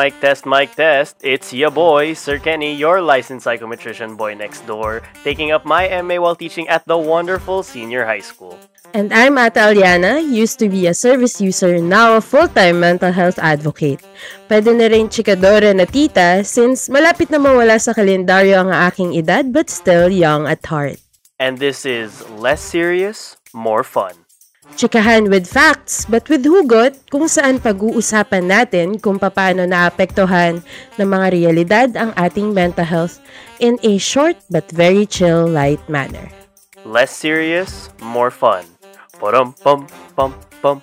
mic test, mic test. It's ya boy, Sir Kenny, your licensed psychometrician boy next door, taking up my MA while teaching at the wonderful senior high school. And I'm Ata Aliana, used to be a service user, now a full-time mental health advocate. Pwede na rin chikadora na tita since malapit na mawala sa kalendaryo ang aking edad but still young at heart. And this is less serious, more fun. Chikahan with facts but with hugot kung saan pag-uusapan natin kung paano naapektuhan ng mga realidad ang ating mental health in a short but very chill light manner. Less serious, more fun. Pum pum pum pum.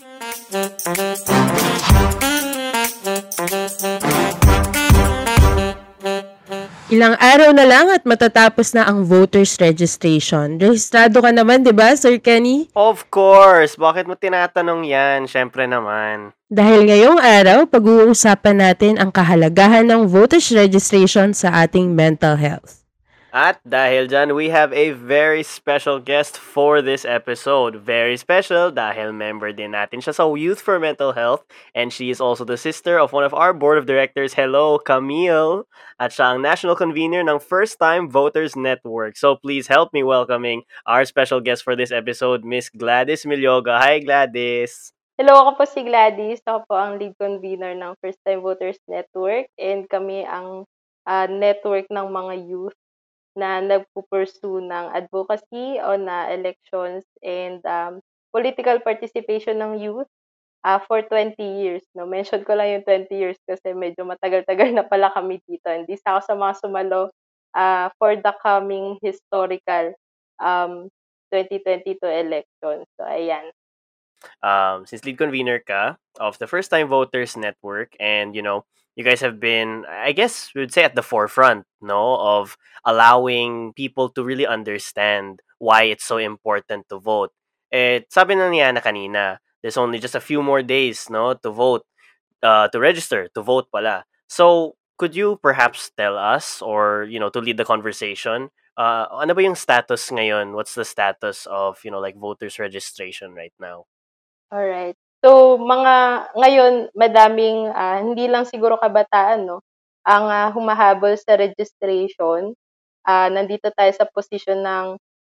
Ilang araw na lang at matatapos na ang voters registration. Rehistrado ka naman, di ba, Sir Kenny? Of course! Bakit mo tinatanong yan? Siyempre naman. Dahil ngayong araw, pag-uusapan natin ang kahalagahan ng voters registration sa ating mental health. At dahil dyan, we have a very special guest for this episode. Very special dahil member din natin siya sa Youth for Mental Health and she is also the sister of one of our board of directors. Hello, Camille! At siya ang national convener ng First Time Voters Network. So please help me welcoming our special guest for this episode, Miss Gladys Milyoga. Hi, Gladys! Hello, ako po si Gladys. Ako po ang lead convener ng First Time Voters Network and kami ang uh, network ng mga youth na nagpo-pursue ng advocacy on uh, elections and um, political participation ng youth uh, for 20 years. No? Mention ko lang yung 20 years kasi medyo matagal-tagal na pala kami dito. Hindi sa ako sa mga sumalo uh, for the coming historical um, 2022 election. So, ayan. Um, since lead convener ka of the First Time Voters Network and, you know, you guys have been, I guess, we would say at the forefront, no, of allowing people to really understand why it's so important to vote. Eh, sabi na niya na kanina, there's only just a few more days, no, to vote, uh, to register, to vote pala. So, could you perhaps tell us, or, you know, to lead the conversation, uh, ano ba yung status ngayon? What's the status of, you know, like voters registration right now? All right. So, mga ngayon madaming, ah, hindi lang siguro kabataan 'no, ang, ah, humahabol sa registration. Ah, nandito tayo sa posisyon ng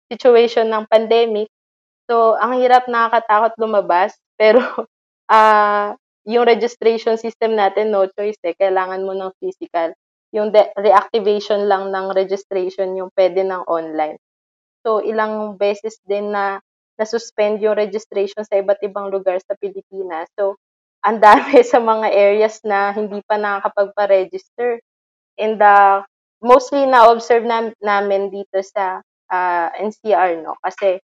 situation ng pandemic. So, ang hirap, nakakatakot lumabas pero, ah, yung registration system natin no choice, eh, kailangan mo ng physical. Yung de reactivation lang ng registration yung puwede ng online. So, ilang beses din na na-suspend yung registration sa iba't ibang lugar sa Pilipinas. So, ang dami sa mga areas na hindi pa nakakapagpa-register. And uh, mostly na-observe na, namin dito sa uh, NCR, no? Kasi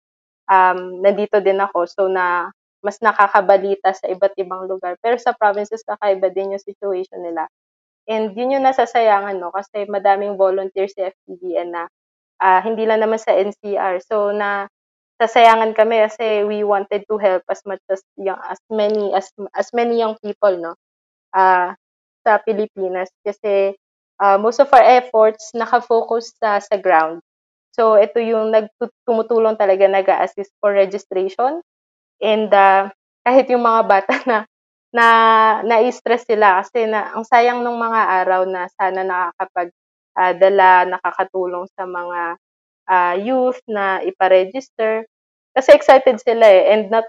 um, nandito din ako, so na mas nakakabalita sa iba't ibang lugar. Pero sa provinces, kakaiba din yung situation nila. And yun yung nasasayangan, no? Kasi madaming volunteers sa FPDN na uh, hindi lang naman sa NCR. So, na sasayangan kami kasi we wanted to help as much as young as many as as many young people no? Uh, sa Pilipinas. Kasi uh, most of our efforts naka-focus sa sa ground. So ito yung nagtumutulong talaga nag-assist for registration. And uh, kahit yung mga bata na na na-stress sila. Kasi na ang sayang ng mga araw na sana nakakapag uh, dala nakakatulong sa mga uh, youth na ipa-register. Kasi excited sila eh. And not,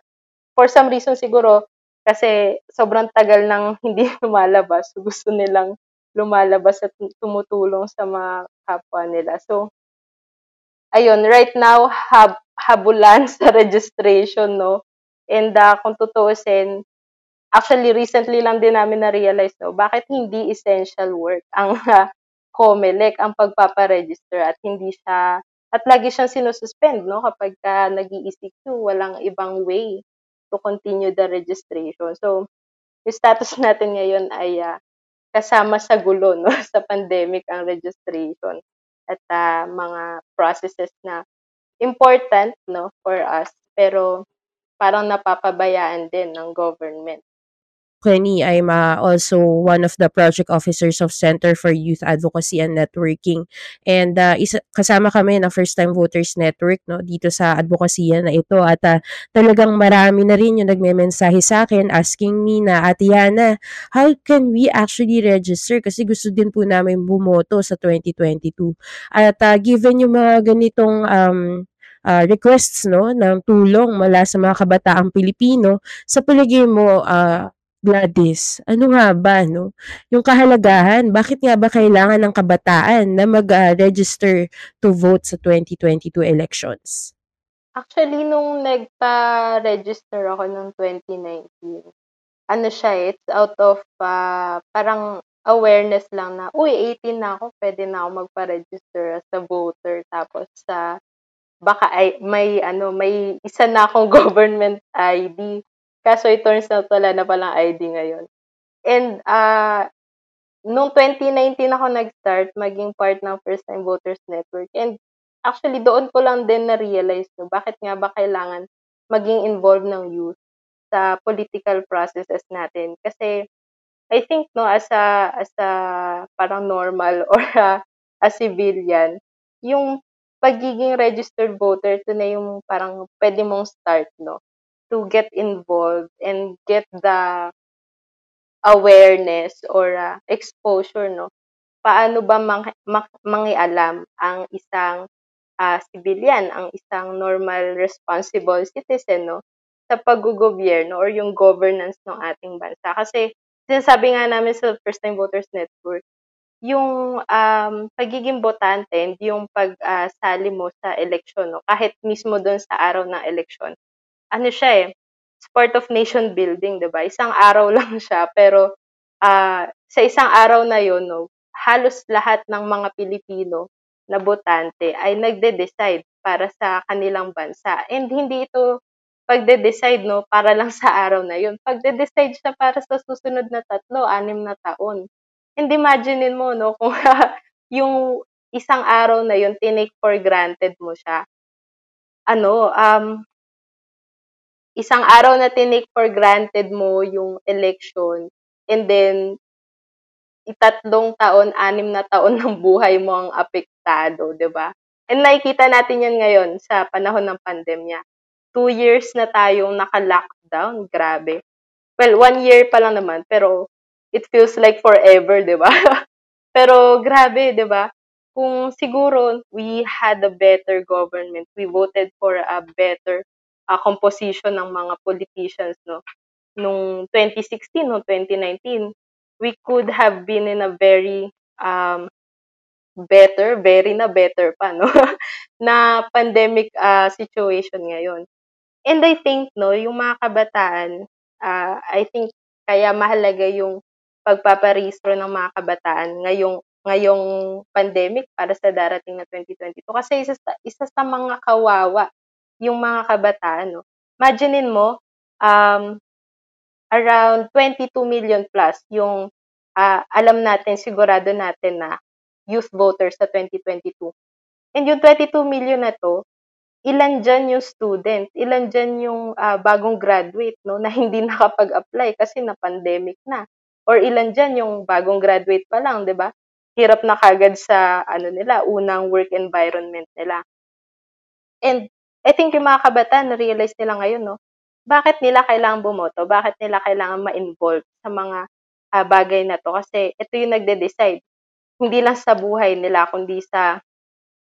for some reason siguro, kasi sobrang tagal nang hindi lumalabas. Gusto nilang lumalabas at tumutulong sa mga kapwa nila. So, ayun, right now, hab habulan sa registration, no? And uh, kung tutuusin, actually, recently lang din namin na-realize, no, bakit hindi essential work ang uh, COMELEC, ang pagpaparegister at hindi siya at lagi siyang sinususpend, no? Kapag ka nag-ECQ, walang ibang way to continue the registration. So, yung status natin ngayon ay uh, kasama sa gulo, no? Sa pandemic ang registration at uh, mga processes na important, no? For us. Pero parang napapabayaan din ng government. Kenny I'm uh, also one of the project officers of Center for Youth Advocacy and Networking. And uh, isa, kasama kami ng First Time Voters Network no dito sa advocacy na ito at uh, talagang marami na rin yung nagme-mensahe sa akin asking me na Ate Yana, how can we actually register kasi gusto din po namin bumoto sa 2022. At uh, given yung mga ganitong um, uh, requests no ng tulong mula sa mga kabataang Pilipino sa palagay mo uh, Gladys, ano nga ba no, yung kahalagahan, bakit nga ba kailangan ng kabataan na mag-register to vote sa 2022 elections? Actually, nung nagpa-register ako noong 2019, ano siya, eh, it's out of uh, parang awareness lang na, uy, 18 na ako, pwede na ako magpa-register as a voter. Tapos sa, uh, baka ay, may, ano, may isa na akong government ID. Kaso it turns out wala na palang ID ngayon. And uh, nung 2019 ako nag-start maging part ng First Time Voters Network. And actually doon ko lang din na-realize no, bakit nga ba kailangan maging involved ng youth sa political processes natin. Kasi I think no as a as a parang normal or a, a civilian, yung pagiging registered voter to na yung parang pwede mong start no to get involved and get the awareness or uh, exposure, no? Paano ba mang, mang, mangialam ang isang uh, civilian, ang isang normal responsible citizen, no? Sa paggugobyerno or yung governance ng ating bansa. Kasi sinasabi nga namin sa First Time Voters Network, yung um, pagiging botante and yung pagsali uh, mo sa eleksyon, no? kahit mismo doon sa araw ng eleksyon, ano siya eh, it's part of nation building, 'di ba? Isang araw lang siya pero uh, sa isang araw na 'yon, no, halos lahat ng mga Pilipino na botante ay nagde-decide para sa kanilang bansa. And hindi ito pagde-decide no para lang sa araw na 'yon. Pagde-decide siya para sa susunod na tatlo, anim na taon. And imaginein mo no kung yung isang araw na 'yon tinake for granted mo siya. Ano, um, isang araw na tinake for granted mo yung election and then itatlong taon, anim na taon ng buhay mo ang apektado, 'di ba? And nakikita natin 'yan ngayon sa panahon ng pandemya. Two years na tayong naka-lockdown, grabe. Well, one year pa lang naman, pero it feels like forever, 'di ba? pero grabe, 'di ba? Kung siguro we had a better government, we voted for a better uh, composition ng mga politicians no? Nung 2016 no 2019 we could have been in a very um, better very na better pa no? Na pandemic uh, situation ngayon. And I think no yung mga kabataan uh, I think kaya mahalaga yung pagpaparehistro ng mga kabataan ngayong ngayong pandemic para sa darating na 2022 kasi isa sa, isa sa mga kawawa yung mga kabataan, no? Imaginein mo, um, around 22 million plus yung uh, alam natin, sigurado natin na youth voters sa 2022. And yung 22 million na to, ilan dyan yung student, ilan dyan yung uh, bagong graduate no, na hindi nakapag-apply kasi na pandemic na. Or ilan dyan yung bagong graduate pa lang, di ba? Hirap na kagad sa ano nila, unang work environment nila. And I think yung mga kabataan na-realize nila ngayon, no, bakit nila kailangan bumoto? Bakit nila kailangan ma-involve sa mga uh, bagay na to? Kasi ito yung nagde-decide. Hindi lang sa buhay nila, kundi sa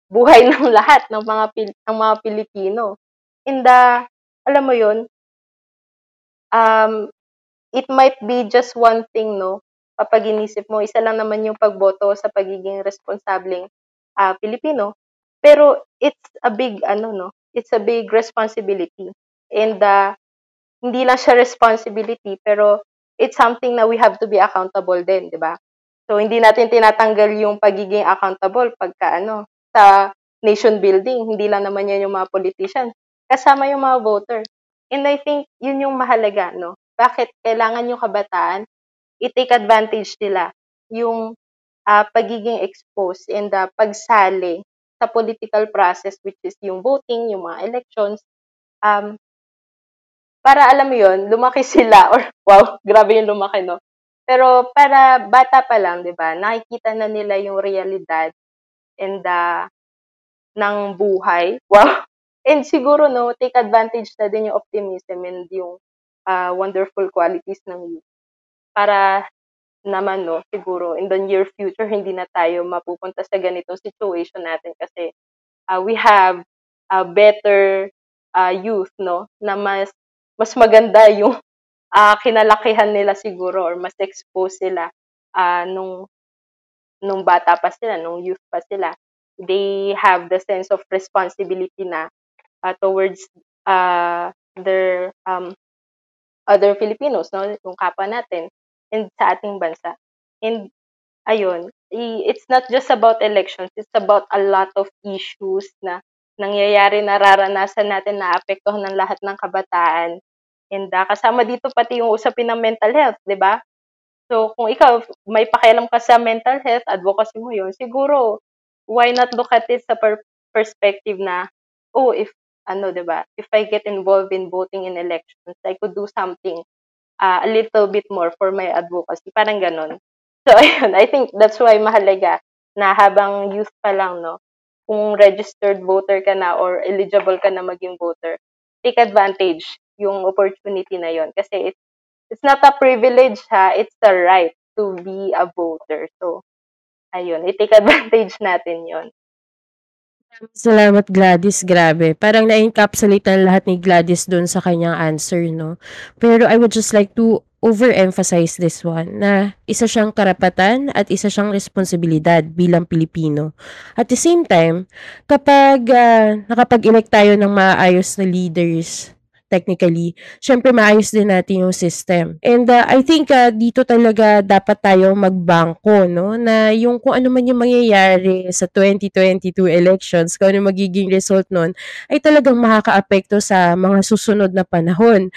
buhay ng lahat ng mga Pil- ng mga Pilipino. In the, alam mo yun, um, it might be just one thing, no? Kapag inisip mo, isa lang naman yung pagboto sa pagiging responsableng uh, Pilipino. Pero it's a big, ano, no? It's a big responsibility. And uh, hindi lang siya responsibility, pero it's something na we have to be accountable din, di ba? So, hindi natin tinatanggal yung pagiging accountable pagka ano, sa nation building. Hindi lang naman yan yung mga politician. Kasama yung mga voter. And I think yun yung mahalaga, no? Bakit kailangan yung kabataan i-take advantage nila yung uh, pagiging exposed and uh, pagsali sa political process which is yung voting, yung mga elections, um, para alam mo yun, lumaki sila or wow, grabe yung lumaki, no? Pero para bata pa lang, 'di ba? Nakikita na nila yung realidad and the ng buhay. Wow. And siguro no, take advantage na din yung optimism and yung uh, wonderful qualities ng youth. Para naman no, siguro in the near future hindi na tayo mapupunta sa ganitong situation natin kasi uh, we have a better uh, youth no na mas mas maganda yung uh, kinalakihan nila siguro or mas exposed sila uh, nung nung bata pa sila, nung youth pa sila. They have the sense of responsibility na uh, towards uh, their um, other Filipinos, no? yung kapwa natin, and sa ating bansa. And ayun, it's not just about elections, it's about a lot of issues na nangyayari, nararanasan natin na apektuhan ng lahat ng kabataan. And uh, kasama dito pati yung usapin ng mental health, di ba? So, kung ikaw may pakialam ka sa mental health, advocacy mo yun, siguro, why not look at it sa per- perspective na, oh, if ano, 'di ba? If I get involved in voting in elections, I could do something uh, a little bit more for my advocacy. Parang ganun. So, ayun, I think that's why mahalaga na habang youth pa lang, no, kung registered voter ka na or eligible ka na maging voter, take advantage yung opportunity na yon kasi it's, it's not a privilege ha, it's a right to be a voter. So, ayun, i-take advantage natin yon Salamat Gladys, grabe. Parang na-encapsulate na lahat ni Gladys doon sa kanyang answer, no? Pero I would just like to overemphasize this one na isa siyang karapatan at isa siyang responsibilidad bilang Pilipino. At the same time, kapag uh, nakapag-elect tayo ng maayos na leaders, technically, syempre maayos din natin yung system. And uh, I think uh, dito talaga dapat tayo magbangko, no? Na yung kung ano man yung mangyayari sa 2022 elections, kung ano magiging result nun, ay talagang makakaapekto sa mga susunod na panahon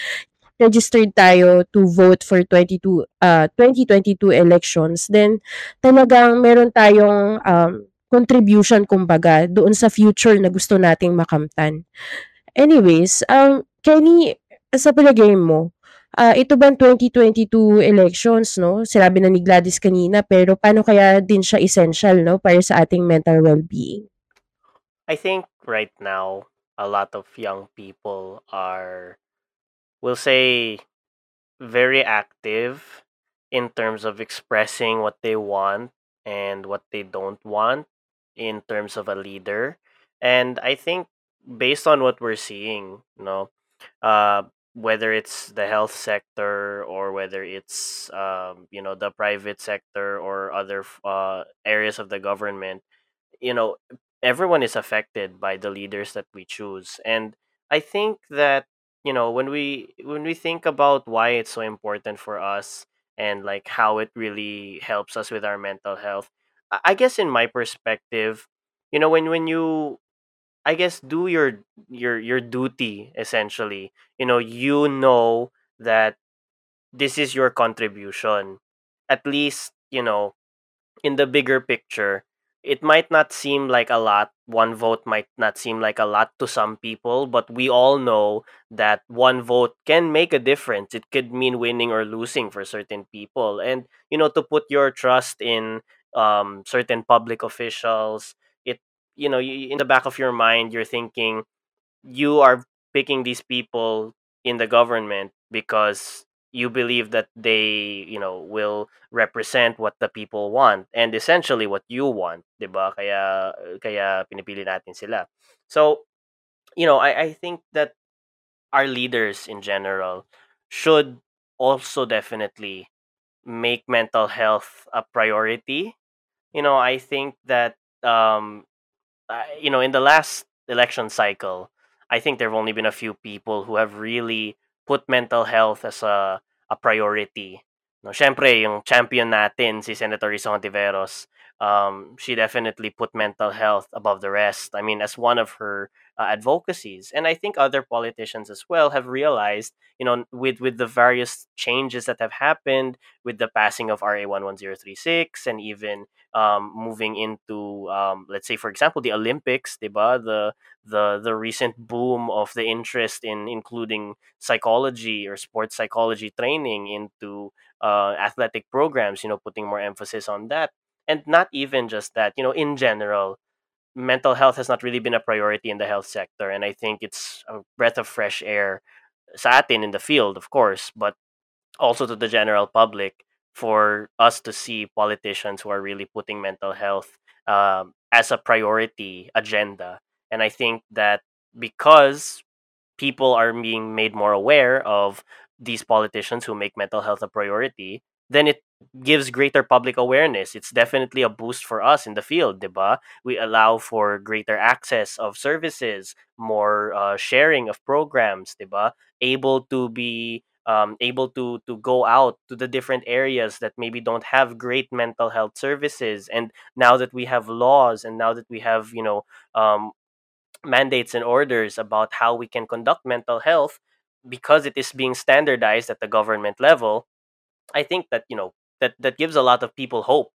registered tayo to vote for 22 uh 2022 elections then talagang meron tayong um, contribution kumbaga doon sa future na gusto nating makamtan. Anyways, um Kenny, sa palagay mo, uh, ito bang 2022 elections, no? Sinabi na ni Gladys kanina, pero paano kaya din siya essential, no? Para sa ating mental well-being? I think right now, a lot of young people are, we'll say, very active in terms of expressing what they want and what they don't want in terms of a leader. And I think based on what we're seeing, you know, uh, whether it's the health sector or whether it's um, you know the private sector or other uh, areas of the government you know everyone is affected by the leaders that we choose. And i think that you know when we when we think about why it's so important for us and like how it really helps us with our mental health i guess in my perspective you know when when you I guess do your your your duty essentially. You know, you know that this is your contribution. At least, you know, in the bigger picture, it might not seem like a lot. One vote might not seem like a lot to some people, but we all know that one vote can make a difference. It could mean winning or losing for certain people. And, you know, to put your trust in um, certain public officials, you know you, in the back of your mind you're thinking you are picking these people in the government because you believe that they you know will represent what the people want and essentially what you want ba? Kaya kaya pinipili natin sila. So you know i i think that our leaders in general should also definitely make mental health a priority. You know i think that um uh, you know, in the last election cycle, I think there have only been a few people who have really put mental health as a a priority. No, syempre yung champion natin si Senator Rizon Tiveros, um, she definitely put mental health above the rest. I mean, as one of her uh, advocacies, and I think other politicians as well have realized, you know, with with the various changes that have happened with the passing of RA one one zero three six, and even um, moving into, um, let's say, for example, the Olympics, diba? the the the recent boom of the interest in including psychology or sports psychology training into uh, athletic programs, you know, putting more emphasis on that and not even just that you know in general mental health has not really been a priority in the health sector and i think it's a breath of fresh air sa in the field of course but also to the general public for us to see politicians who are really putting mental health um, as a priority agenda. And i think that because people are being made more aware of these politicians who make mental health a priority then it gives greater public awareness. It's definitely a boost for us in the field, diba? We allow for greater access of services, more uh, sharing of programs, diba? Able to be um, able to to go out to the different areas that maybe don't have great mental health services, and now that we have laws, and now that we have you know um, mandates and orders about how we can conduct mental health, because it is being standardized at the government level, I think that you know that that gives a lot of people hope.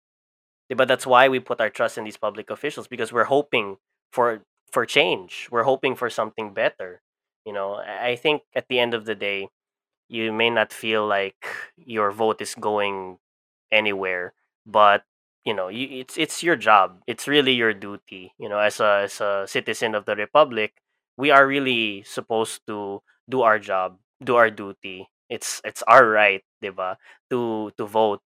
Eh, but that's why we put our trust in these public officials because we're hoping for for change. We're hoping for something better. You know, I think at the end of the day, you may not feel like your vote is going anywhere, but you know, you, it's it's your job. It's really your duty. You know, as a as a citizen of the republic, we are really supposed to do our job, do our duty. It's it's our right, diba, to to vote.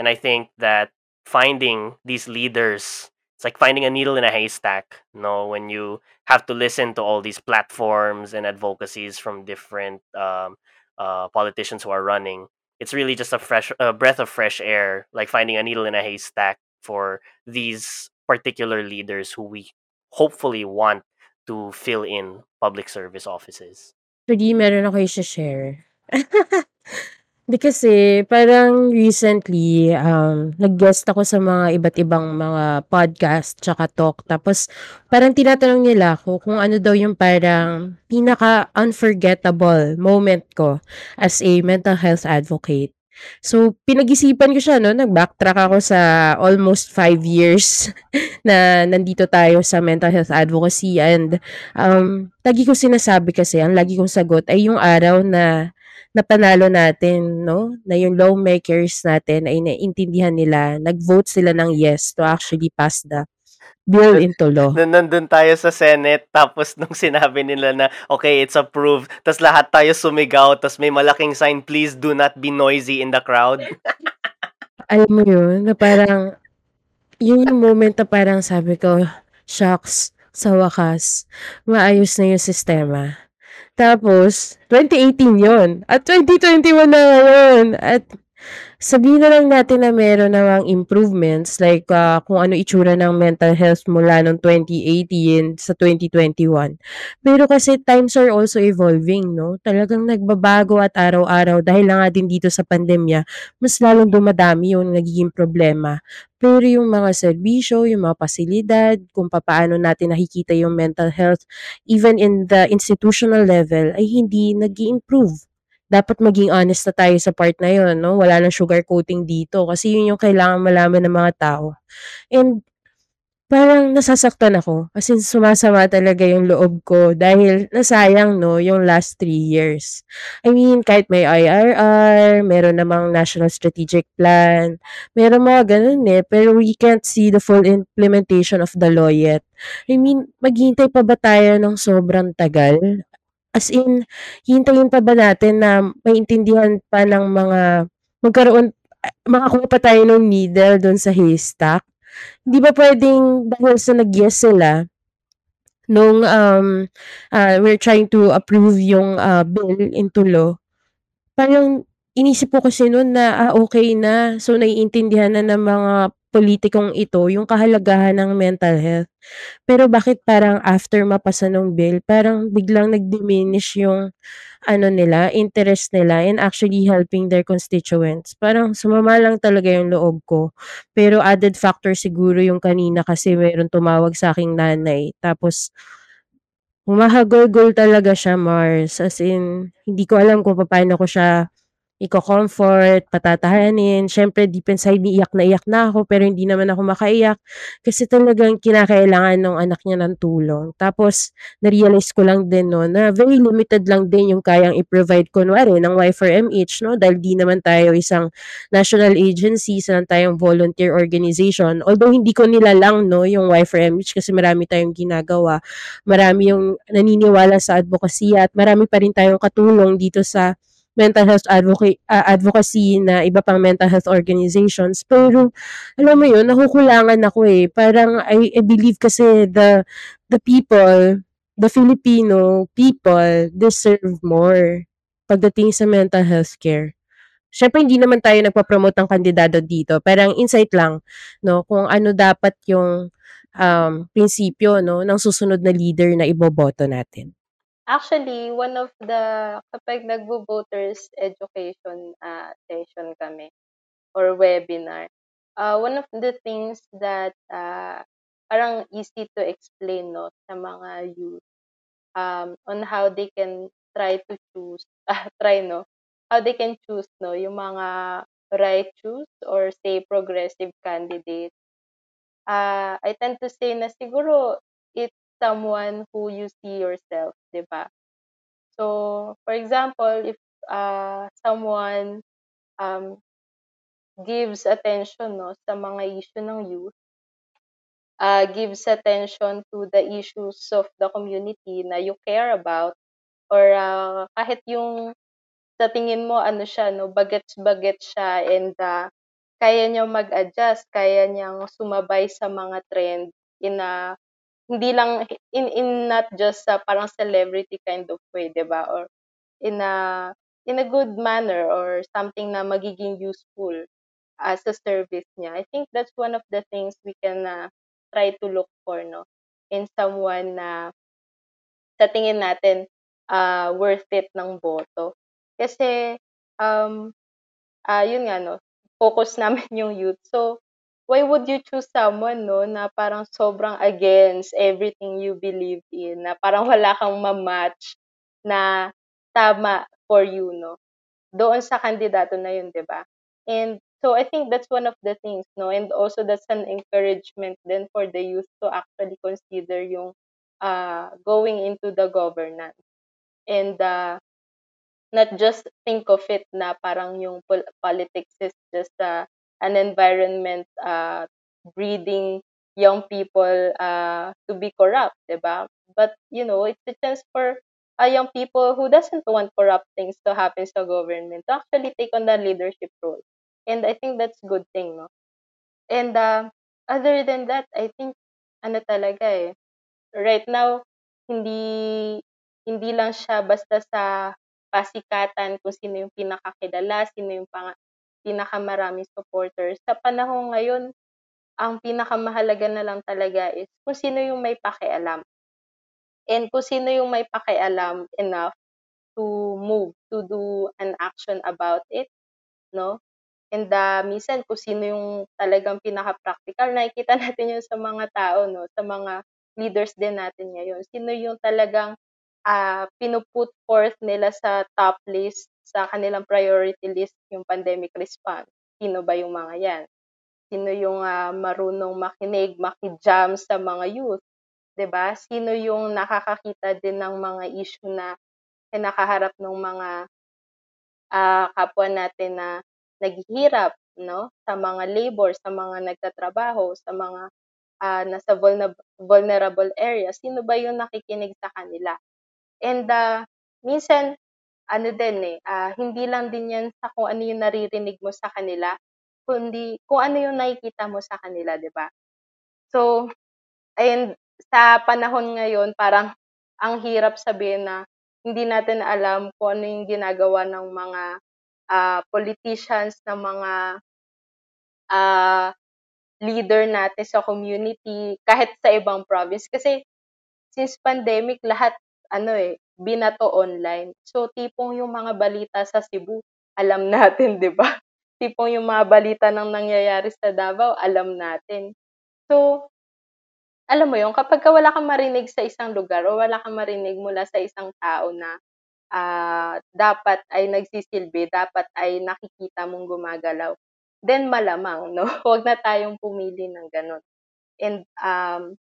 And I think that finding these leaders, it's like finding a needle in a haystack. You know, when you have to listen to all these platforms and advocacies from different um, uh, politicians who are running, it's really just a fresh a breath of fresh air, like finding a needle in a haystack for these particular leaders who we hopefully want to fill in public service offices. Actually, meron ako i-share. Hindi kasi parang recently, um, nag-guest ako sa mga iba't ibang mga podcast tsaka talk. Tapos parang tinatanong nila ako kung ano daw yung parang pinaka-unforgettable moment ko as a mental health advocate. So, pinag-isipan ko siya, no? Nag-backtrack ako sa almost five years na nandito tayo sa mental health advocacy and um, lagi ko sinasabi kasi, ang lagi kong sagot ay yung araw na napanalo natin, no? Na yung lawmakers natin ay naintindihan nila, nag-vote sila ng yes to actually pass the bill into law. Nung nandun tayo sa Senate, tapos nung sinabi nila na, okay, it's approved, tapos lahat tayo sumigaw, tapos may malaking sign, please do not be noisy in the crowd. Alam mo yun, na parang, yun yung moment na parang sabi ko, shocks, sa wakas, maayos na yung sistema. Tapos, 2018 yon At 2021 na ngayon. At sabihin na lang natin na meron namang improvements like uh, kung ano itsura ng mental health mula noong 2018 sa 2021. Pero kasi times are also evolving, no? Talagang nagbabago at araw-araw dahil lang nga din dito sa pandemya, mas lalong dumadami yung nagiging problema. Pero yung mga serbisyo, yung mga pasilidad, kung paano natin nakikita yung mental health, even in the institutional level, ay hindi nag improve dapat maging honest na tayo sa part na yun, no? Wala nang sugar coating dito kasi yun yung kailangan malaman ng mga tao. And parang nasasaktan ako kasi sumasama talaga yung loob ko dahil nasayang no yung last three years. I mean, kahit may IRR, meron namang National Strategic Plan, meron mga ganun eh, pero we can't see the full implementation of the law yet. I mean, maghintay pa ba tayo ng sobrang tagal? As in, hintayin pa ba natin na maintindihan pa ng mga magkaroon makakuha pa tayo ng needle dun sa haystack? Hindi ba pwedeng dahil sa nag-yes sila nung um, uh, we're trying to approve yung uh, bill into law, parang inisip ko kasi noon na, ah, okay na. So, naiintindihan na ng mga pulitikong ito yung kahalagahan ng mental health. Pero bakit parang after mapasa nung bill, parang biglang nag-diminish yung ano nila, interest nila in actually helping their constituents. Parang sumama lang talaga yung loob ko. Pero added factor siguro yung kanina kasi meron tumawag sa aking nanay. Tapos humahagulgol talaga siya, Mars. As in, hindi ko alam kung paano ko siya iko-comfort, patatahanin. Siyempre, deep inside, iyak na iyak na ako, pero hindi naman ako makaiyak. Kasi talagang kinakailangan ng anak niya ng tulong. Tapos, na-realize ko lang din no, na very limited lang din yung kayang i-provide, kunwari, ng Y4MH, no? Dahil di naman tayo isang national agency, sa tayong volunteer organization. Although, hindi ko nila lang, no, yung Y4MH kasi marami tayong ginagawa. Marami yung naniniwala sa advocacy at marami pa rin tayong katulong dito sa mental health advocate, uh, advocacy na iba pang mental health organizations. Pero, alam mo yun, nakukulangan ako eh. Parang, I, I believe kasi the, the people, the Filipino people deserve more pagdating sa mental health care. Siyempre, hindi naman tayo nagpa-promote ng kandidato dito. Parang insight lang, no, kung ano dapat yung um, prinsipyo, no, ng susunod na leader na iboboto natin. Actually, one of the kapag nagvo-voters education uh, session kami or webinar, uh, one of the things that uh, parang easy to explain no sa mga youth um, on how they can try to choose, uh, try no, how they can choose no yung mga right choose or say progressive candidate. Uh, I tend to say na siguro it's someone who you see yourself, 'di ba? So, for example, if uh, someone um, gives attention no sa mga issue ng youth, uh, gives attention to the issues of the community na you care about or uh, kahit yung sa tingin mo ano siya no bagets-bagets siya and uh, kaya niya mag-adjust, kaya niyang sumabay sa mga trend in a hindi lang in in not just sa parang celebrity kind of way, 'di ba? Or in a in a good manner or something na magiging useful as a service niya. I think that's one of the things we can uh, try to look for no in someone na sa tingin natin uh, worth it ng boto. Kasi um uh, yun nga no, focus namin yung youth. So why would you choose someone no na parang sobrang against everything you believe in, na parang wala kang ma-match na tama for you no doon sa kandidato na yun, 'di ba? And so I think that's one of the things no and also that's an encouragement then for the youth to actually consider yung uh, going into the governance. And uh, not just think of it na parang yung politics is just uh, an environment uh, breeding young people uh, to be corrupt, diba? But, you know, it's a chance for uh, young people who doesn't want corrupt things to happen sa government to actually take on the leadership role. And I think that's good thing, no? And uh, other than that, I think, ano talaga eh, right now, hindi hindi lang siya basta sa pasikatan kung sino yung pinakakilala, sino yung pang, pinakamaraming supporters. Sa panahon ngayon, ang pinakamahalaga na lang talaga is kung sino yung may pakialam. And kung sino yung may pakialam enough to move, to do an action about it, no? And uh, minsan kung sino yung talagang pinaka-practical, nakikita natin yun sa mga tao, no? Sa mga leaders din natin ngayon. Sino yung talagang uh, pinuput forth nila sa top list, sa kanilang priority list, yung pandemic response. Sino ba yung mga yan? Sino yung uh, marunong makinig, makijam sa mga youth? 'di ba? Sino yung nakakakita din ng mga issue na kinakaharap ng mga uh, kapwa natin na naghihirap, no? Sa mga labor, sa mga nagtatrabaho, sa mga uh, nasa vulnerable areas, sino ba yung nakikinig sa kanila? And uh, minsan, ano din eh, uh, hindi lang din yan sa kung ano yung naririnig mo sa kanila, kundi kung ano yung nakikita mo sa kanila, di ba? So, and sa panahon ngayon, parang ang hirap sabihin na hindi natin alam kung ano yung ginagawa ng mga uh, politicians, ng mga uh, leader natin sa community, kahit sa ibang province. Kasi since pandemic, lahat ano eh, binato online. So, tipong yung mga balita sa Cebu, alam natin, di ba? Tipong yung mga balita ng nangyayari sa Davao, alam natin. So, alam mo yun, kapag wala kang marinig sa isang lugar o wala kang marinig mula sa isang tao na uh, dapat ay nagsisilbi, dapat ay nakikita mong gumagalaw, then malamang, no? Huwag na tayong pumili ng ganun. And um,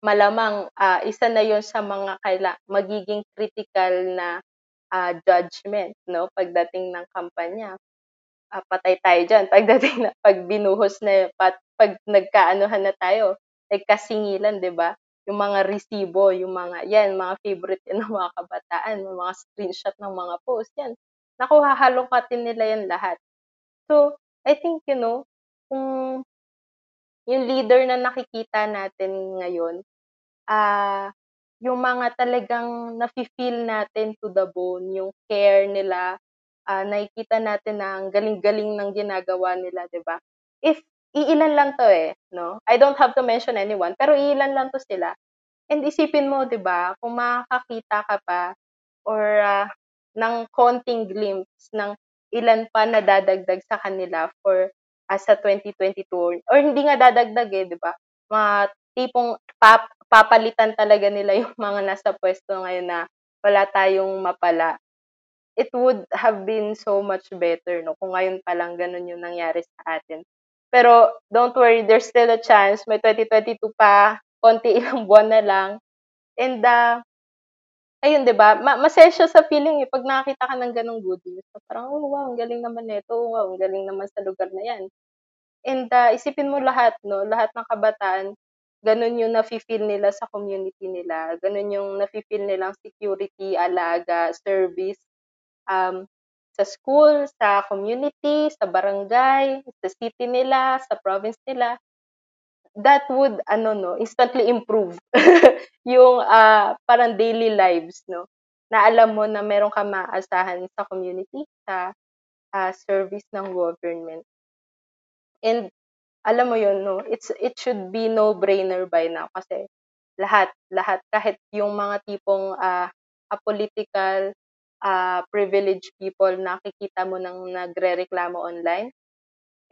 malamang uh, isa na yon sa mga kaila magiging critical na uh, judgment no pagdating ng kampanya. Uh, patay tayo diyan pagdating na pag binuhos na pat, pag nagkaanuhan na tayo nagkasingilan 'di ba? Yung mga resibo yung mga yan mga favorite yan ng mga kabataan yung mga screenshot ng mga post yan. Naku hahalongkatin nila yan lahat. So I think you know kung yung leader na nakikita natin ngayon ah, yung mga talagang nafi-feel natin to the bone, yung care nila, ah, nakikita natin na ang galing-galing ng ginagawa nila, 'di ba? If iilan lang 'to eh, no? I don't have to mention anyone, pero iilan lang 'to sila. And isipin mo, 'di ba, kung makakakita ka pa or uh, ng konting glimpse ng ilan pa na dadagdag sa kanila for uh, sa 2022 or hindi nga dadagdag eh, 'di ba? Mga tipong pap papalitan talaga nila yung mga nasa pwesto ngayon na wala tayong mapala. It would have been so much better, no? Kung ngayon pa lang ganun yung nangyari sa atin. Pero don't worry, there's still a chance. May 2022 pa, konti ilang buwan na lang. And uh, ayun, 'di ba? Ma masaya sa feeling eh pag nakakita ka ng ganung good news. Parang, oh, wow, ang galing naman nito. Wow, ang galing naman sa lugar na 'yan. And uh, isipin mo lahat, no? Lahat ng kabataan ganun yung nafi-feel nila sa community nila. Ganun yung nafi-feel nilang security, alaga, service um, sa school, sa community, sa barangay, sa city nila, sa province nila. That would ano no, instantly improve yung uh, parang daily lives no. Na alam mo na meron ka maasahan sa community, sa uh, service ng government. And alam mo yun, no, it's, it should be no-brainer by now kasi lahat, lahat, kahit yung mga tipong uh, apolitical, uh, privileged people, nakikita mo nang nagre-reklamo online.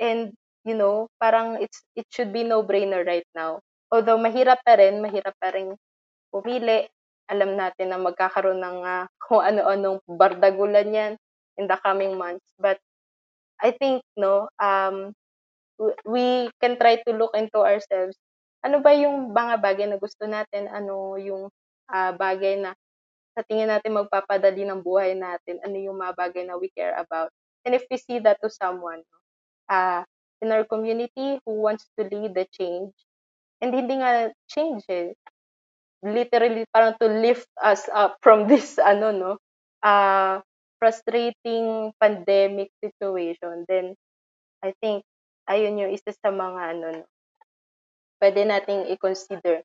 And, you know, parang it's, it should be no-brainer right now. Although mahirap pa rin, mahirap pa rin pumili. Alam natin na magkakaroon ng uh, kung ano-anong bardagulan yan in the coming months. But I think, no, um, we can try to look into ourselves. Ano ba yung mga bagay na gusto natin? Ano yung uh, bagay na sa tingin natin magpapadali ng buhay natin? Ano yung mga bagay na we care about? And if we see that to someone uh, in our community who wants to lead the change, and hindi nga change eh, literally parang to lift us up from this ano no uh, frustrating pandemic situation then I think ayun yung isa sa mga ano, no, pwede nating i-consider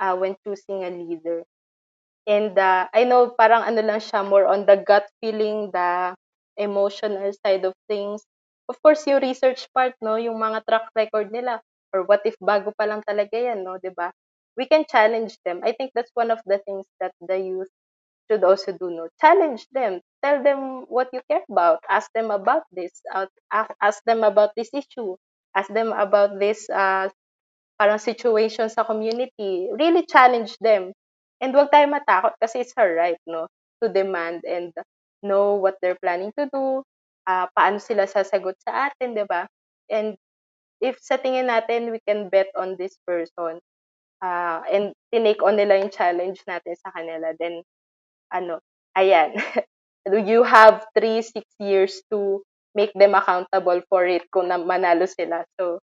uh, when choosing a leader. And uh, I know parang ano lang siya, more on the gut feeling, the emotional side of things. Of course, yung research part, no, yung mga track record nila, or what if bago pa lang talaga yan, no, 'di ba? We can challenge them. I think that's one of the things that the youth should also do, no. Challenge them. Tell them what you care about. Ask them about this. ask them about this issue. Ask them about this uh, parang situation sa community. Really challenge them. And wag tayo matakot kasi it's her right, no? To demand and know what they're planning to do. Uh, paano sila sasagot sa atin, di ba? And if sa tingin natin, we can bet on this person, uh, and tinake on nila yung challenge natin sa kanila, then ano, ayan, you have three, six years to make them accountable for it kung na manalo sila. So,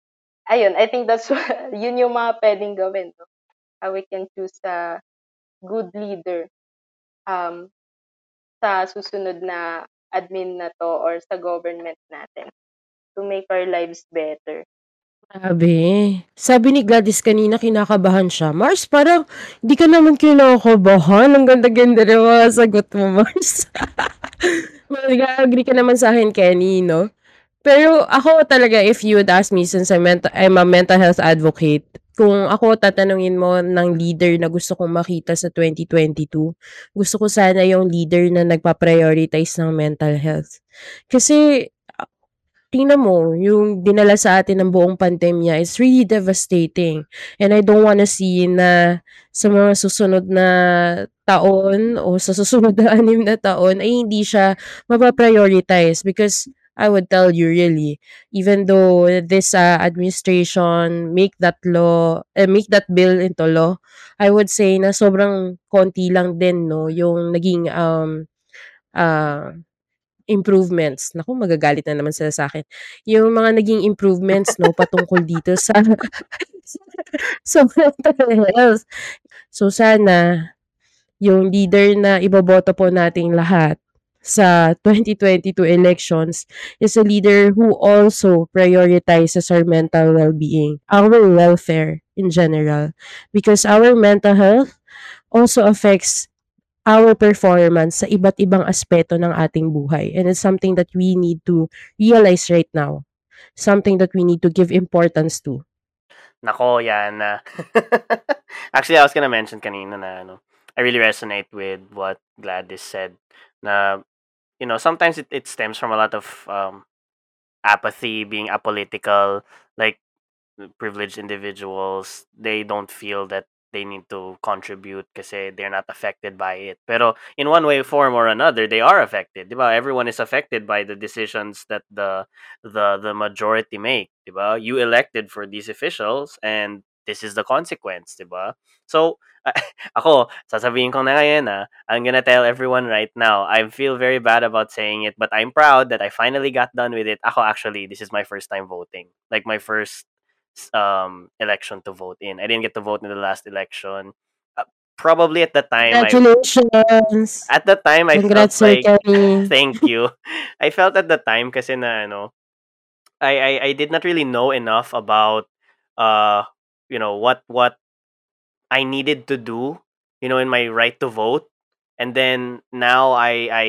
ayun, I think that's, yun yung mga pwedeng gawin. No? How we can choose a good leader um, sa susunod na admin na to or sa government natin to make our lives better. Grabe. Sabi ni Gladys kanina kinakabahan siya. Mars, parang hindi ka naman kinakabahan. Ang ganda-ganda ng mga sagot mo, Mars. well, agree ka naman sa akin, Kenny, no? Pero ako talaga, if you would ask me, since I'm, mental, I'm a mental health advocate, kung ako tatanungin mo ng leader na gusto kong makita sa 2022, gusto ko sana yung leader na nagpa-prioritize ng mental health. Kasi, tingnan mo, yung dinala sa atin ng buong pandemya is really devastating. And I don't wanna see na sa mga susunod na taon o sa susunod na anim na taon ay hindi siya mapaprioritize because I would tell you really, even though this uh, administration make that law, uh, make that bill into law, I would say na sobrang konti lang din no yung naging um uh, improvements. Naku, magagalit na naman sila sa akin. Yung mga naging improvements no patungkol dito sa sa mental health. So sana yung leader na iboboto po nating lahat sa 2022 elections is a leader who also prioritizes our mental well-being, our welfare in general. Because our mental health also affects our performance sa iba't ibang aspeto ng ating buhay. And it's something that we need to realize right now. Something that we need to give importance to. Nako, yan na. Actually, I was gonna mention kanina na ano, I really resonate with what Gladys said na you know, sometimes it, it stems from a lot of um, apathy, being apolitical, like privileged individuals, they don't feel that they need to contribute because eh, they're not affected by it. Pero in one way, form or another, they are affected. Diba? Everyone is affected by the decisions that the the the majority make. Diba? You elected for these officials and this is the consequence, diba? So, ako, sasabihin ko na ngayon na, I'm gonna tell everyone right now, I feel very bad about saying it, but I'm proud that I finally got done with it. Ako, actually, this is my first time voting. Like, my first um election to vote in. I didn't get to vote in the last election. Uh, probably at the time Congratulations. I, at the time I Congrats, felt like thank you. I felt at the time kasi na ano I, I I did not really know enough about uh you know what what I needed to do, you know, in my right to vote. And then now I I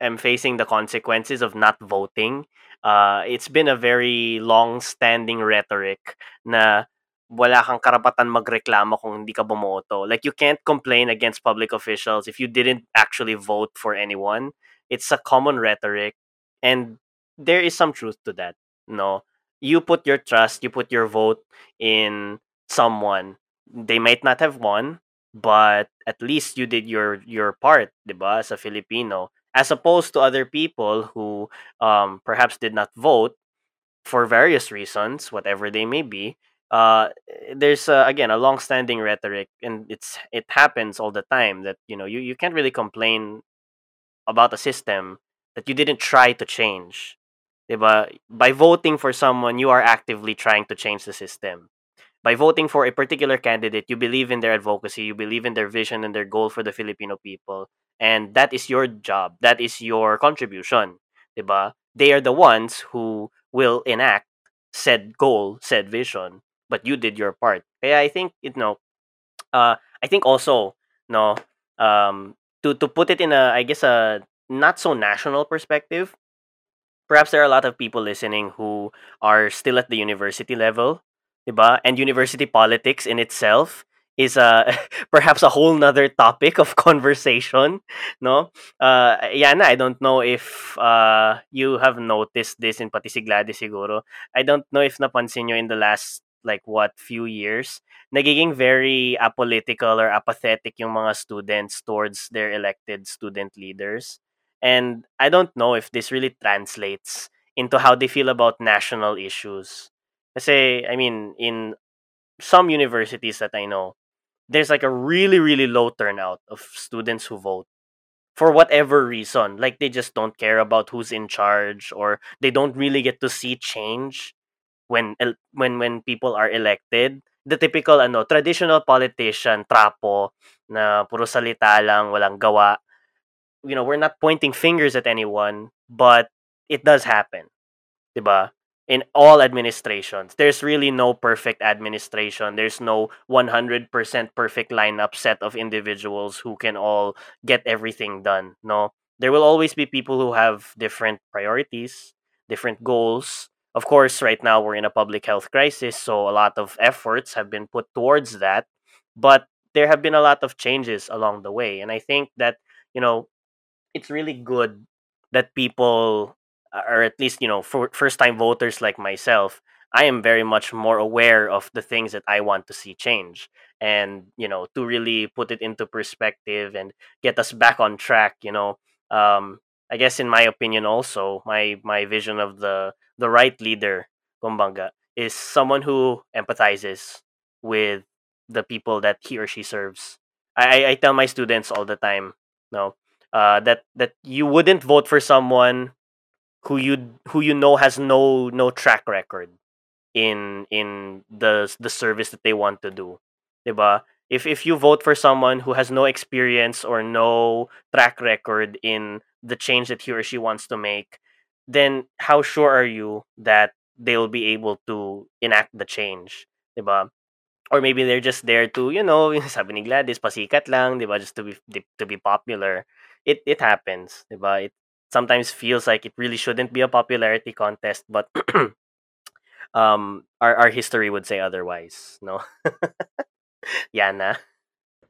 am facing the consequences of not voting. Uh, it's been a very long-standing rhetoric na wala kang karapatan magreklamo kung hindi ka bumoto. Like you can't complain against public officials if you didn't actually vote for anyone. It's a common rhetoric and there is some truth to that. No. You put your trust, you put your vote in someone. They might not have won, but at least you did your your part, 'di ba, as Filipino, as opposed to other people who um perhaps did not vote for various reasons, whatever they may be. Uh, there's uh, again a long-standing rhetoric, and it's it happens all the time that you know you, you can't really complain about a system that you didn't try to change. Diba? By voting for someone, you are actively trying to change the system by voting for a particular candidate, you believe in their advocacy, you believe in their vision and their goal for the Filipino people. And that is your job. That is your contribution. Diba? They are the ones who will enact said goal, said vision, but you did your part. Kaya I think, you know, uh, I think also, no, um, to, to put it in a, I guess, a not so national perspective, perhaps there are a lot of people listening who are still at the university level ba? And university politics in itself is a perhaps a whole nother topic of conversation, no? Uh, Yana, I don't know if uh, you have noticed this in pati si Gladys siguro. I don't know if napansin nyo in the last like what few years nagiging very apolitical or apathetic yung mga students towards their elected student leaders and i don't know if this really translates into how they feel about national issues Kasi, I mean, in some universities that I know, there's like a really, really low turnout of students who vote for whatever reason. Like they just don't care about who's in charge or they don't really get to see change when when when people are elected. The typical ano, traditional politician, trapo, na puro salita lang, walang gawa. You know, we're not pointing fingers at anyone, but it does happen. ba? In all administrations. There's really no perfect administration. There's no 100% perfect lineup set of individuals who can all get everything done. No. There will always be people who have different priorities, different goals. Of course, right now we're in a public health crisis, so a lot of efforts have been put towards that. But there have been a lot of changes along the way, and I think that you know it's really good that people, or at least you know, for first time voters like myself, I am very much more aware of the things that I want to see change, and you know, to really put it into perspective and get us back on track. You know, um, I guess in my opinion, also my my vision of the the right leader, kumbanga is someone who empathizes with the people that he or she serves. I, I tell my students all the time, no, uh, that that you wouldn't vote for someone who you who you know has no no track record in in the the service that they want to do. 'Di ba? If if you vote for someone who has no experience or no track record in the change that he or she wants to make, then how sure are you that they'll be able to enact the change? 'Di ba? Or maybe they're just there to, you know, sabi ni Gladys, pasikat lang, 'di ba? Just to be to be popular. It it happens, 'di ba? It sometimes feels like it really shouldn't be a popularity contest, but um our our history would say otherwise, no? Yana?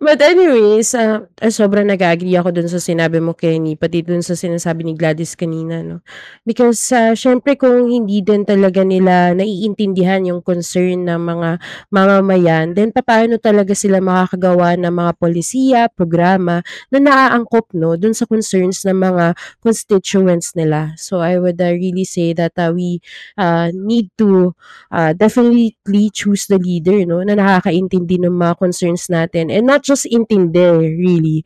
But anyways, ah, ah, sobrang nag-a-agree ako dun sa sinabi mo, Kenny, pati dun sa sinasabi ni Gladys kanina, no? Because, ah, siyempre kung hindi din talaga nila naiintindihan yung concern ng mga mamamayan, then papaano talaga sila makakagawa ng mga polisiya, programa na naaangkop, no, dun sa concerns ng mga constituents nila. So, I would uh, really say that uh, we uh, need to uh, definitely choose the leader, no, na nakakaintindi ng mga concerns natin and not just intindi, really.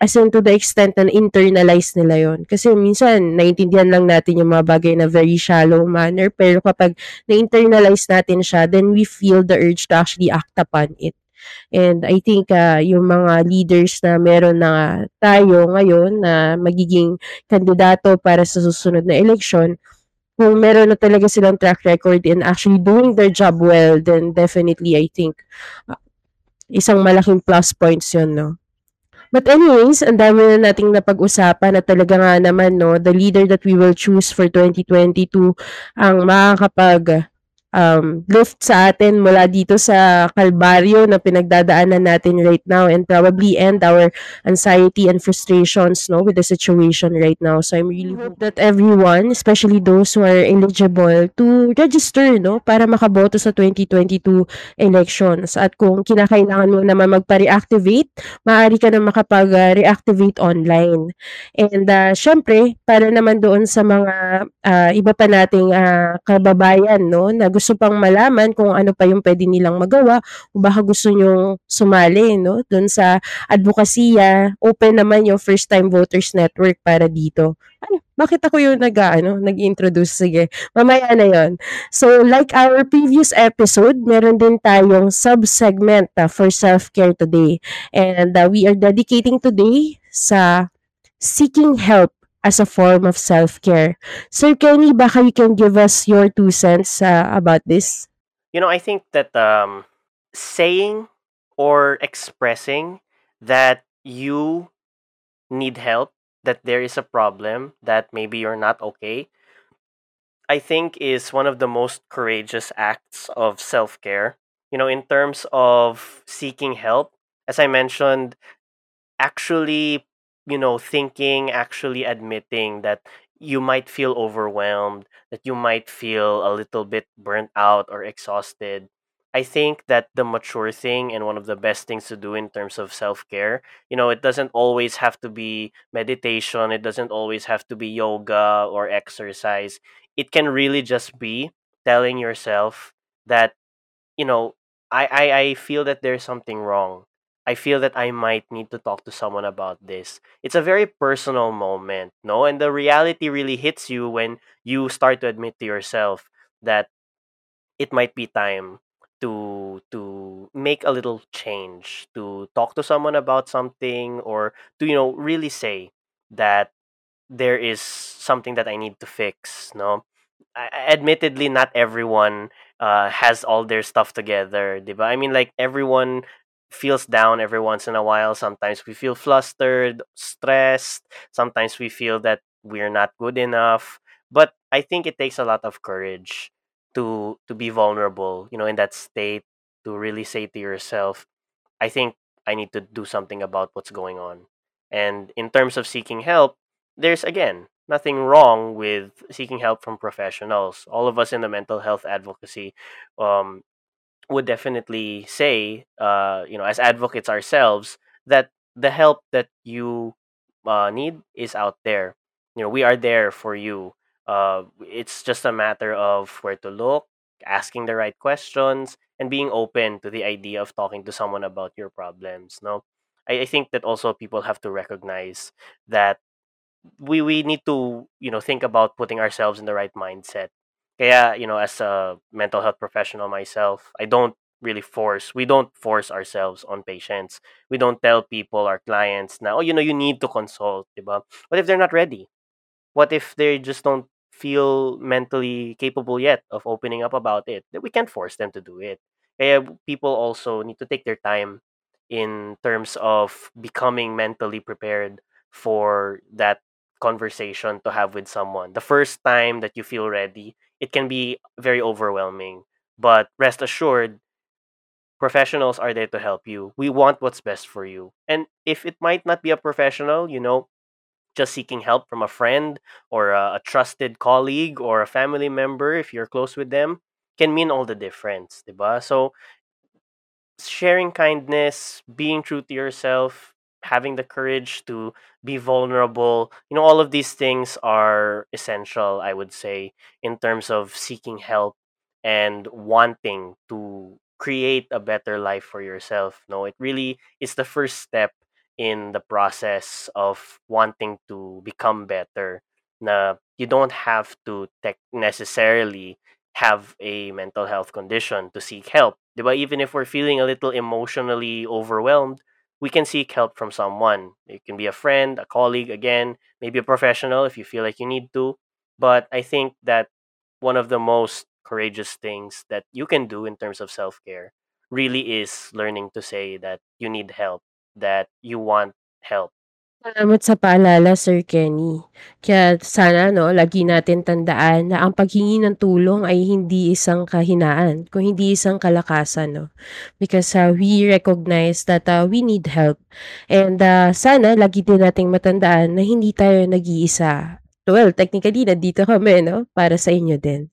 As in to the extent na internalize nila yon Kasi minsan, naintindihan lang natin yung mga bagay na very shallow manner, pero kapag na-internalize natin siya, then we feel the urge to actually act upon it. And I think uh, yung mga leaders na meron na tayo ngayon na magiging kandidato para sa susunod na election, kung meron na talaga silang track record in actually doing their job well, then definitely I think isang malaking plus points yun, no? But anyways, ang dami na nating napag-usapan na talaga nga naman, no, the leader that we will choose for 2022 ang makakapag um, lift sa atin mula dito sa kalbaryo na pinagdadaanan natin right now and probably end our anxiety and frustrations no with the situation right now. So I'm really hope that everyone, especially those who are eligible to register no para makaboto sa 2022 elections at kung kinakailangan mo naman magpa-reactivate, maaari ka na makapag-reactivate online. And uh, syempre, para naman doon sa mga uh, iba pa nating uh, kababayan no na gusto pang malaman kung ano pa yung pwede nilang magawa o baka gusto nyong sumali no doon sa advokasya. Open naman yung first time voters network para dito. Ay bakit ako yung nag ano nag-introduce? Sige mamaya na yon so like our previous episode meron din tayong sub-segment uh, for self-care today. And uh, we are dedicating today sa seeking help as a form of self-care. Sir Kenny, baka you can give us your two cents uh, about this? You know, I think that um, saying or expressing that you need help, that there is a problem, that maybe you're not okay, I think is one of the most courageous acts of self care. You know, in terms of seeking help, as I mentioned, actually you know, thinking, actually admitting that you might feel overwhelmed, that you might feel a little bit burnt out or exhausted. I think that the mature thing and one of the best things to do in terms of self care, you know, it doesn't always have to be meditation, it doesn't always have to be yoga or exercise. It can really just be telling yourself that, you know, I, I, I feel that there's something wrong I feel that I might need to talk to someone about this. It's a very personal moment, no? And the reality really hits you when you start to admit to yourself that it might be time to to make a little change, to talk to someone about something or to you know really say that there is something that I need to fix, no? I, admittedly not everyone uh, has all their stuff together, diba? I mean like everyone feels down every once in a while. Sometimes we feel flustered, stressed. Sometimes we feel that we're not good enough. But I think it takes a lot of courage to to be vulnerable, you know, in that state to really say to yourself, I think I need to do something about what's going on. And in terms of seeking help, there's again nothing wrong with seeking help from professionals. All of us in the mental health advocacy um, would definitely say, uh, you know, as advocates ourselves, that the help that you uh, need is out there. You know, we are there for you. Uh, it's just a matter of where to look, asking the right questions, and being open to the idea of talking to someone about your problems. No, I, I think that also people have to recognize that we we need to you know think about putting ourselves in the right mindset. Kaya you know as a mental health professional myself, I don't really force we don't force ourselves on patients. We don't tell people our clients now, oh you know you need to consult, diba? What if they're not ready? What if they just don't feel mentally capable yet of opening up about it? We can't force them to do it. Kaya people also need to take their time in terms of becoming mentally prepared for that conversation to have with someone. The first time that you feel ready, it can be very overwhelming. But rest assured, professionals are there to help you. We want what's best for you. And if it might not be a professional, you know, just seeking help from a friend or a, a trusted colleague or a family member, if you're close with them, can mean all the difference, diba? So sharing kindness, being true to yourself, having the courage to be vulnerable, you know, all of these things are essential, I would say, in terms of seeking help and wanting to create a better life for yourself. No, it really is the first step in the process of wanting to become better. Na you don't have to tech necessarily have a mental health condition to seek help. Diba? Even if we're feeling a little emotionally overwhelmed, we can seek help from someone. It can be a friend, a colleague, again, maybe a professional if you feel like you need to. But I think that one of the most courageous things that you can do in terms of self care really is learning to say that you need help, that you want help. Salamat sa paalala, Sir Kenny. Kaya sana 'no, lagi natin tandaan na ang paghingi ng tulong ay hindi isang kahinaan, kung hindi isang kalakasan 'no. Because, uh, we recognize that, uh, we need help and, uh, sana lagi din nating matandaan na hindi tayo nag-iisa. Well, technically nandito kami 'no, para sa inyo din.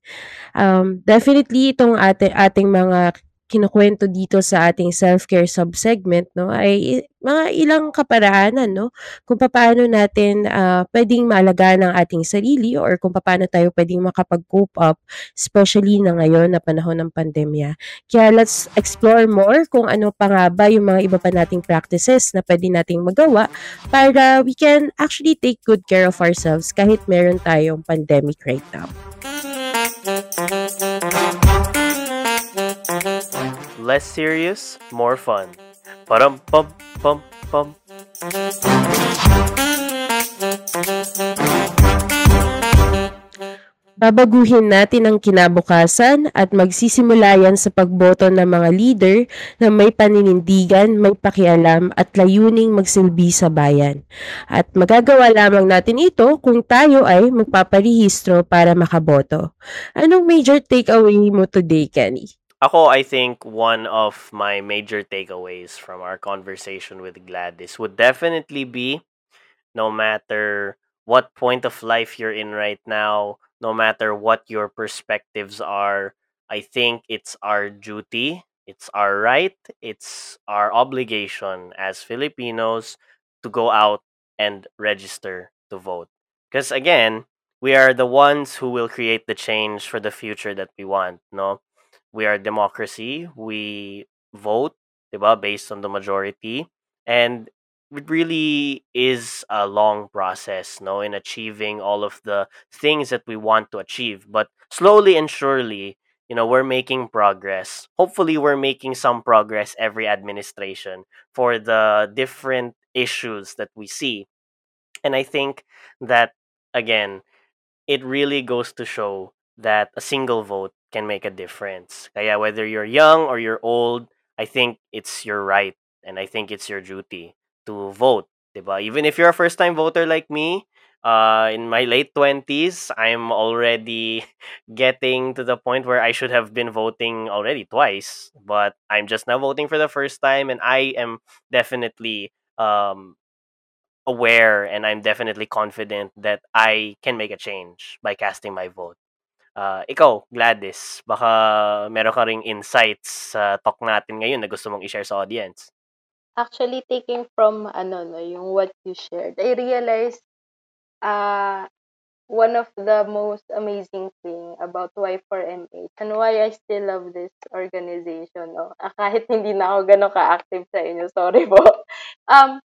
Um, definitely itong ate ating mga kinukuwento dito sa ating self-care sub-segment 'no, ay mga ilang kaparaanan 'no, kung papaano natin, ah, puwedeng maalagaan ang ating sarili or kung papaano tayo puwedeng makapag-cope up, especially na ngayon na panahon ng pandemya. Kaya let's explore more kung ano pa nga ba yung mga iba pa nating practices na puwede nating magawa para we can actually take good care of ourselves kahit meron tayong pandemic right now. Less serious, more fun. Param pum pum pum. Babaguhin natin ang kinabukasan at magsisimula yan sa pagboto ng mga leader na may paninindigan, may pakialam at layuning magsilbi sa bayan. At magagawa lamang natin ito kung tayo ay magpaparehistro para makaboto. Anong major takeaway mo today, Kenny? Ako, I think one of my major takeaways from our conversation with Gladys would definitely be no matter what point of life you're in right now, no matter what your perspectives are, I think it's our duty, it's our right, it's our obligation as Filipinos to go out and register to vote. Because again, we are the ones who will create the change for the future that we want, no? We are a democracy, we vote, diba, based on the majority, and it really is a long process no in achieving all of the things that we want to achieve but slowly and surely you know we're making progress. Hopefully we're making some progress every administration for the different issues that we see. And i think that again it really goes to show that a single vote can make a difference kaya whether you're young or you're old i think it's your right and i think it's your duty to vote, ba? Even if you're a first time voter like me, uh, in my late 20s, I'm already getting to the point where I should have been voting already twice, but I'm just now voting for the first time, and I am definitely um, aware and I'm definitely confident that I can make a change by casting my vote. Uh, ikaw, Gladys, baka meron ka ring insights sa talk natin ngayon na gusto mong i-share sa audience. Actually, taking from ano, no, yung what you shared, I realized uh, one of the most amazing thing about Y4MH and why I still love this organization. No? Ah, kahit hindi na ako gano'n ka-active sa inyo, sorry po. Um,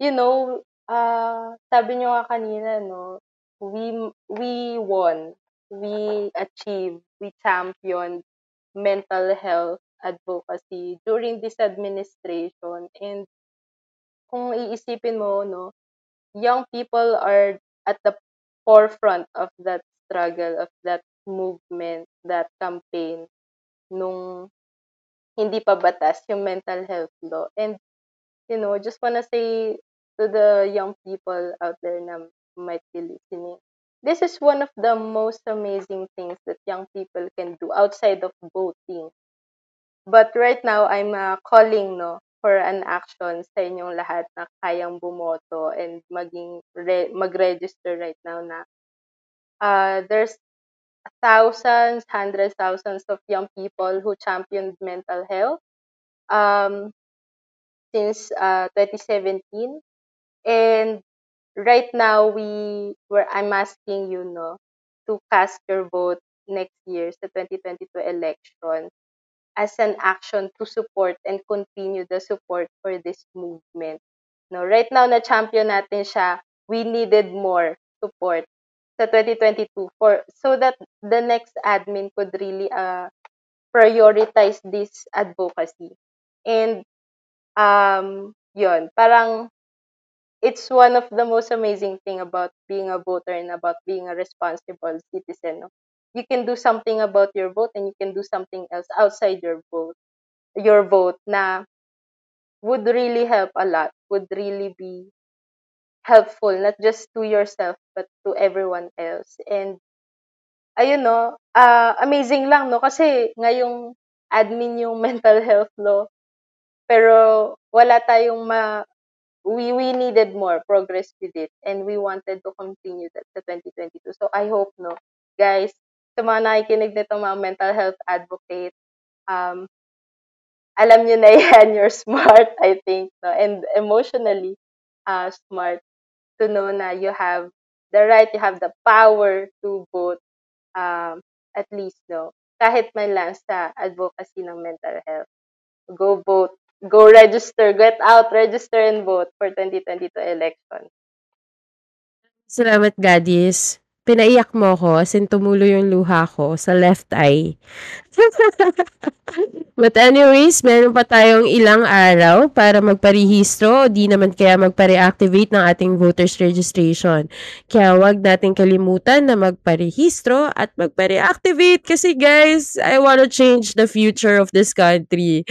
you know, uh, sabi nyo nga kanina, no, we, we won, we achieved, we championed mental health advocacy during this administration. And kung iisipin mo, no, young people are at the forefront of that struggle, of that movement, that campaign, nung hindi pa batas yung mental health law. And, you know, just wanna say to the young people out there na might be listening, this is one of the most amazing things that young people can do outside of voting. But right now, I'm uh, calling no for an action sa inyong lahat na kayang bumoto and maging re- mag-register right now na uh, there's thousands, hundreds, thousands of young people who championed mental health um, since uh, 2017. And right now, we were I'm asking you no to cast your vote next year sa 2022 election as an action to support and continue the support for this movement. No, right now na champion natin siya, we needed more support sa 2022 for so that the next admin could really uh, prioritize this advocacy. And um yon, parang it's one of the most amazing thing about being a voter and about being a responsible citizen. No? You can do something about your vote and you can do something else outside your vote. Your vote na would really help a lot, would really be helpful, not just to yourself, but to everyone else. And, ayun no, uh, amazing lang, no? Kasi ngayong admin yung mental health law, pero wala tayong ma, we, we needed more progress with it and we wanted to continue that sa 2022. So I hope, no, guys, sa mga nakikinig nito mga mental health advocate, um, alam nyo na yan, you're smart, I think, no? and emotionally uh, smart to know na you have the right, you have the power to vote um, at least, no? Kahit man lang sa advocacy ng mental health. Go vote. Go register. Get out, register and vote for 2022 election. Salamat, Gadis. Pinaiyak mo ko as tumulo yung luha ko sa left eye. But anyways, meron pa tayong ilang araw para magparehistro o di naman kaya magpa-reactivate ng ating voters registration. Kaya wag nating kalimutan na magparehistro at magpa-reactivate kasi guys, I wanna change the future of this country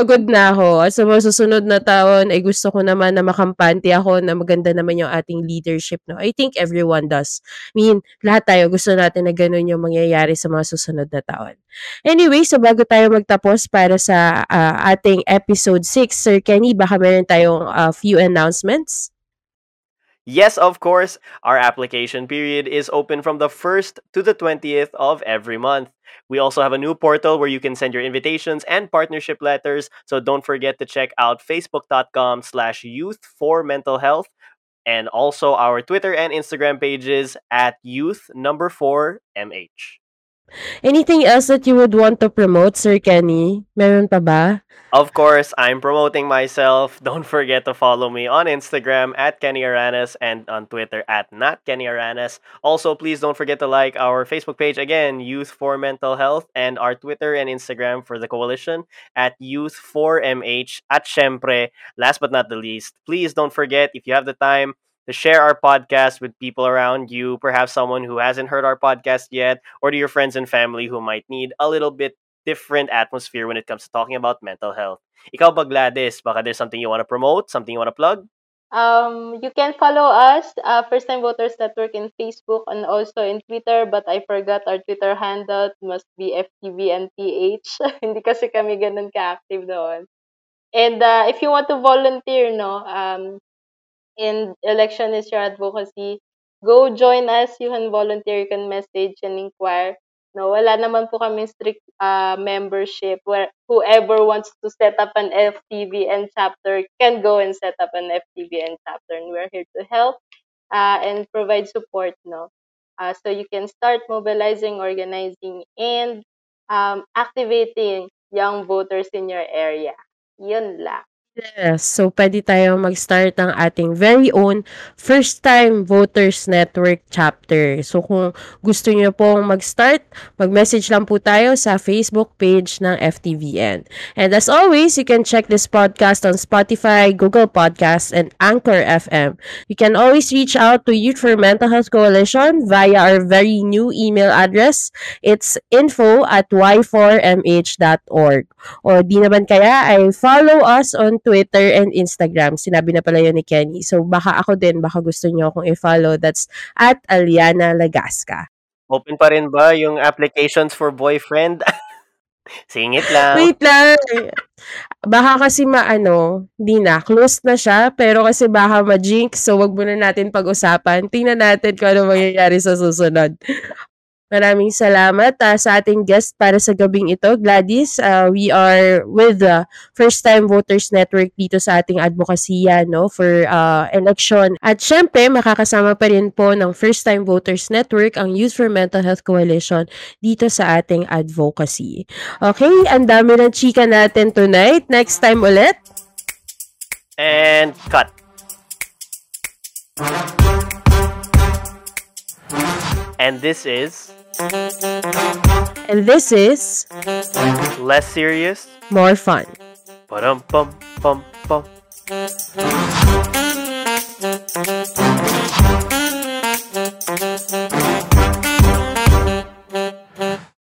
pagod na ako. Sa mga susunod na taon, ay gusto ko naman na makampante ako na maganda naman yung ating leadership. No? I think everyone does. I mean, lahat tayo gusto natin na ganun yung mangyayari sa mga susunod na taon. Anyway, so bago tayo magtapos para sa uh, ating episode 6, Sir Kenny, baka meron tayong uh, few announcements? Yes, of course. Our application period is open from the 1st to the 20th of every month. We also have a new portal where you can send your invitations and partnership letters. So don't forget to check out facebook.com slash youth for mental health and also our Twitter and Instagram pages at youth number 4 MH. Anything else that you would want to promote, Sir Kenny? Meron pa ba? Of course, I'm promoting myself. Don't forget to follow me on Instagram at Kenny Aranas and on Twitter at not Kenny Aranas. Also, please don't forget to like our Facebook page again, Youth for Mental Health, and our Twitter and Instagram for the coalition at Youth for MH. At syempre, last but not the least, please don't forget if you have the time to share our podcast with people around you, perhaps someone who hasn't heard our podcast yet, or to your friends and family who might need a little bit different atmosphere when it comes to talking about mental health. Ikaw ba, Gladys? Baka there's something you want to promote, something you want to plug? Um, you can follow us, uh, First Time Voters Network in Facebook and also in Twitter, but I forgot our Twitter handle must be FTVNPH. Hindi kasi kami ganun ka-active doon. And uh, if you want to volunteer, no, um, in election is your advocacy, go join us. You can volunteer, you can message and inquire. No, wala naman po kami strict uh, membership where whoever wants to set up an FTVN chapter can go and set up an FTVN chapter and we're here to help uh, and provide support, no? Uh, so you can start mobilizing, organizing, and um, activating young voters in your area. Yun lang. Yes. So, pwede tayo mag-start ng ating very own First Time Voters Network chapter. So, kung gusto niyo pong mag-start, mag-message lang po tayo sa Facebook page ng FTVN. And as always, you can check this podcast on Spotify, Google Podcasts, and Anchor FM. You can always reach out to Youth for Mental Health Coalition via our very new email address. It's info at y4mh.org. O di naman kaya ay follow us on Twitter and Instagram. Sinabi na pala yun ni Kenny. So baka ako din, baka gusto nyo akong i-follow. That's at Aliana Lagasca. Open pa rin ba yung applications for boyfriend? Singit lang. Wait lang. Baka kasi maano, hindi na, closed na siya, pero kasi baka ma-jinx, so wag muna natin pag-usapan. Tingnan natin kung ano mangyayari sa susunod. Maraming salamat uh, sa ating guest para sa gabing ito. Gladys, uh, we are with the First Time Voters Network dito sa ating advokasya no, for uh, election. At syempre, makakasama pa rin po ng First Time Voters Network ang Youth for Mental Health Coalition dito sa ating advocacy. Okay, ang dami ng chika natin tonight. Next time ulit. And cut. And this is And this is less serious. more fun. Ba-dum bum bum bum.